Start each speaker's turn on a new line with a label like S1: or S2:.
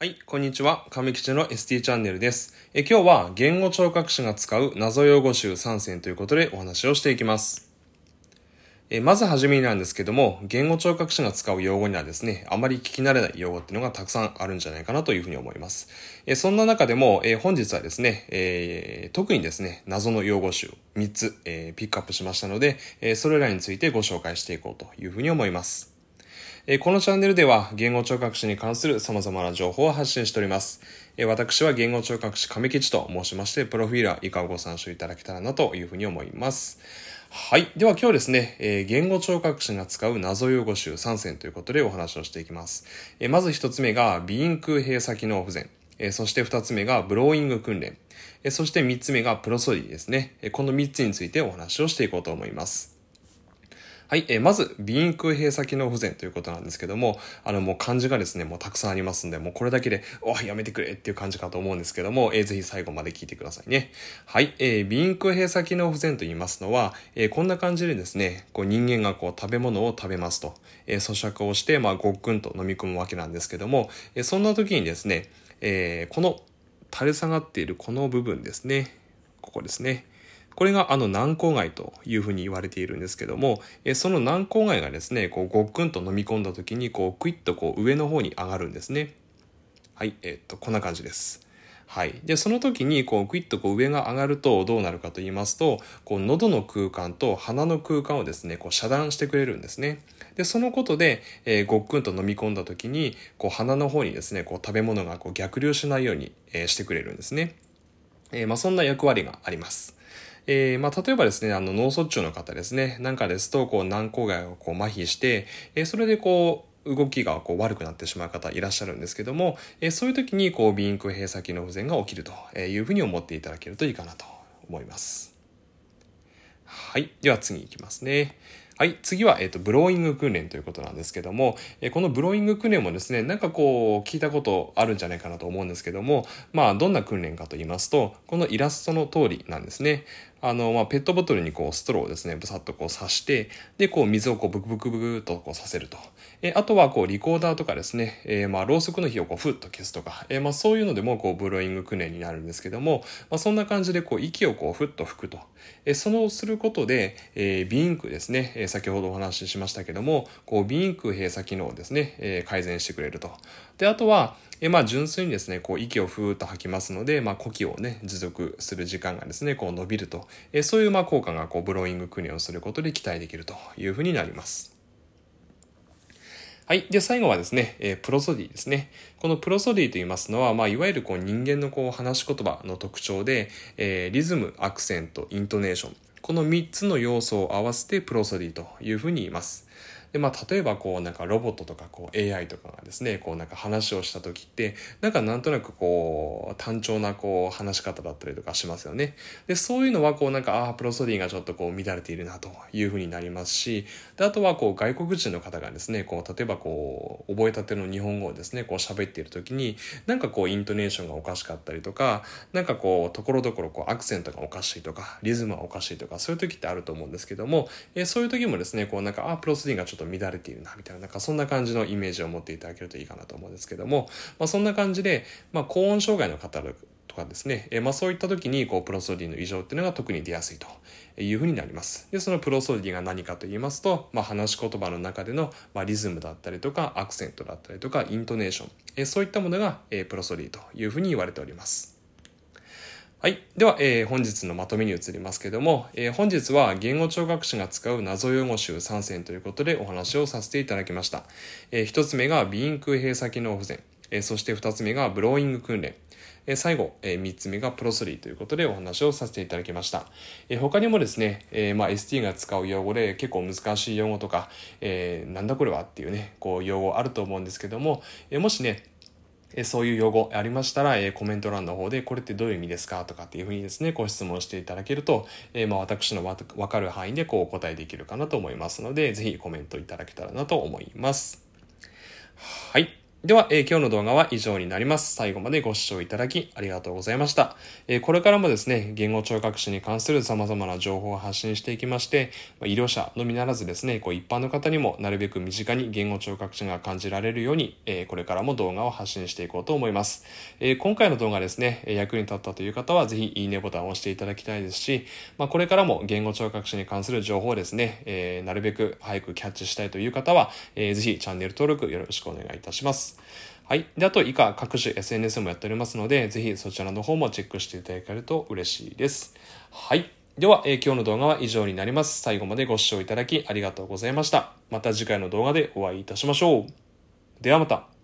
S1: はい、こんにちは。亀吉の ST チャンネルです。え今日は言語聴覚士が使う謎用語集3選ということでお話をしていきます。えまずはじめになんですけども、言語聴覚士が使う用語にはですね、あまり聞き慣れない用語っていうのがたくさんあるんじゃないかなというふうに思います。えそんな中でも、え本日はですね、えー特にですね、謎の用語集3つ、えーピックアップしましたので、えそれらについてご紹介していこうというふうに思います。えこのチャンネルでは言語聴覚士に関する様々な情報を発信しております。え私は言語聴覚士亀吉と申しまして、プロフィーラー以下をご参照いただけたらなというふうに思います。はい。では今日ですね、えー言語聴覚士が使う謎用語集3選ということでお話をしていきます。えーまず一つ目が鼻咽腔閉鎖機能不全。えーそして二つ目がブローイング訓練。えそして三つ目がプロソディですね。えこの三つについてお話をしていこうと思います。はい、えーまず、鼻咽腔閉鎖機能不全ということなんですけども、あの、もう漢字がですね、もうたくさんありますんで、もうこれだけで、おやめてくれっていう感じかと思うんですけども、えーぜひ最後まで聞いてくださいね。はい、えー鼻咽腔閉鎖機能不全と言いますのは、えーこんな感じでですね、こう人間がこう食べ物を食べますと、えー咀嚼をして、まあ、ごっくんと飲み込むわけなんですけども、えーそんな時にですね、えーこの垂れ下がっているこの部分ですね、ここですね。これがあの軟口蓋というふうに言われているんですけども、えその軟口蓋がですね、こうごっくんと飲み込んだ時に、こうクイッとこう上の方に上がるんですね。はい、えっと、こんな感じです。はい。で、その時に、こう、クイッとこう上が上がるとどうなるかと言いますと、こう、喉の空間と鼻の空間をですね、こう、遮断してくれるんですね。で、そのことで、えーごっくんと飲み込んだ時に、こう、鼻の方にですね、こう、食べ物がこう逆流しないように、えーしてくれるんですね。えーまあ、そんな役割があります。えーまあ、例えばですね、あの、脳卒中の方ですね、なんかですと、こう、軟口蓋をこう麻痺して、えーそれでこう、動きがこう悪くなってしまう方いらっしゃるんですけども、えーそういう時に、こう、鼻咽腔閉鎖機能不全が起きるというふうに思っていただけるといいかなと思います。はい。では次いきますね。はい。次は、えっ、と、ブローイング訓練ということなんですけども、えーこのブローイング訓練もですね、なんかこう、聞いたことあるんじゃないかなと思うんですけども、まあ、どんな訓練かと言いますと、このイラストの通りなんですね。あの、まあ、ペットボトルにこう、ストローをですね、ブサッとこう刺して、で、こう、水をこう、ブクブクブクとこうさせると。えーあとは、こう、リコーダーとかですね、えまあ、ろうそくの火をこう、ふっと消すとか、えまあ、そういうのでも、こう、ブローイング訓練になるんですけども、まあ、そんな感じで、こう、息をこう、ふっと吹くと。えそのすることで、えー、鼻咽腔ですね、先ほどお話ししましたけども、こう、鼻咽腔閉鎖機能をですね、えー改善してくれると。で、あとは、えまあ、純粋にですね、こう、息をふーっと吐きますので、まあ、呼気をね、持続する時間がですね、こう、伸びると。えそういう、まあ、効果が、こう、ブローイング訓練をすることで期待できるというふうになります。はい。で、最後はですね、えープロソディですね。このプロソディと言いますのは、まあ、いわゆるこう人間のこう話し言葉の特徴で、えーリズム、アクセント、イントネーション。この3つの要素を合わせてプロソディというふうに言います。で、まあ、例えばこう、なんかロボットとかこう AI とかがですね、こうなんか話をした時って、なんかなんとなくこう、単調なこう話し方だったりとかしますよね。で、そういうのはこうなんか、ああ、プロソディがちょっとこう乱れているなというふうになりますし、で、あとはこう外国人の方がですね、こう、例えばこう、覚えたての日本語をですね、こう喋っている時に、なんかこう、イントネーションがおかしかったりとか、なんかこう、ところどころこう、アクセントがおかしいとか、リズムがおかしいとか、そういう時ってあると思うんですけども、えーそういう時もですね、こうなんか、ああ、プロソディがちょっとと乱れているな、みたいな、なんかそんな感じのイメージを持っていただけるといいかなと思うんですけども、まあそんな感じで、まあ高音障害の方とかですね、えまあそういった時に、こう、プロソディの異常っていうのが特に出やすいというふうになります。で、そのプロソディが何かと言いますと、まあ話し言葉の中での、まあ、リズムだったりとか、アクセントだったりとか、イントネーション、えそういったものが、えプロソディというふうに言われております。はい。では、えー本日のまとめに移りますけども、えー本日は言語聴覚士が使う謎用語集3選ということでお話をさせていただきました。えー一つ目が鼻咽腔閉鎖機能不全。えーそして二つ目がブローイング訓練。え最後、えー三つ目がプロソリーということでお話をさせていただきました。え他にもですね、えまあ、ST が使う用語で結構難しい用語とか、えなんだこれはっていうね、こう用語あると思うんですけども、えもしね、えそういう用語ありましたら、えコメント欄の方でこれってどういう意味ですかとかっていうふうにですね、ご質問していただけると、えまあ私のわわかる範囲でこうお答えできるかなと思いますので、ぜひコメントいただけたらなと思います。はい。では、えー、今日の動画は以上になります。最後までご視聴いただきありがとうございました。えー、これからもですね、言語聴覚士に関する様々な情報を発信していきまして、まあ医療者のみならずですね、こう一般の方にもなるべく身近に言語聴覚士が感じられるように、えー、これからも動画を発信していこうと思います。え今回の動画ですね、役に立ったという方はぜひいいねボタンを押していただきたいですし、まあ、これからも言語聴覚士に関する情報をですね、えなるべく早くキャッチしたいという方は、えー、ぜひチャンネル登録よろしくお願いいたします。はい。で、あと以下各種 SNS もやっておりますので、ぜひそちらの方もチェックしていただけると嬉しいです。はい。では、えー、今日の動画は以上になります。最後までご視聴いただきありがとうございました。また次回の動画でお会いいたしましょう。ではまた。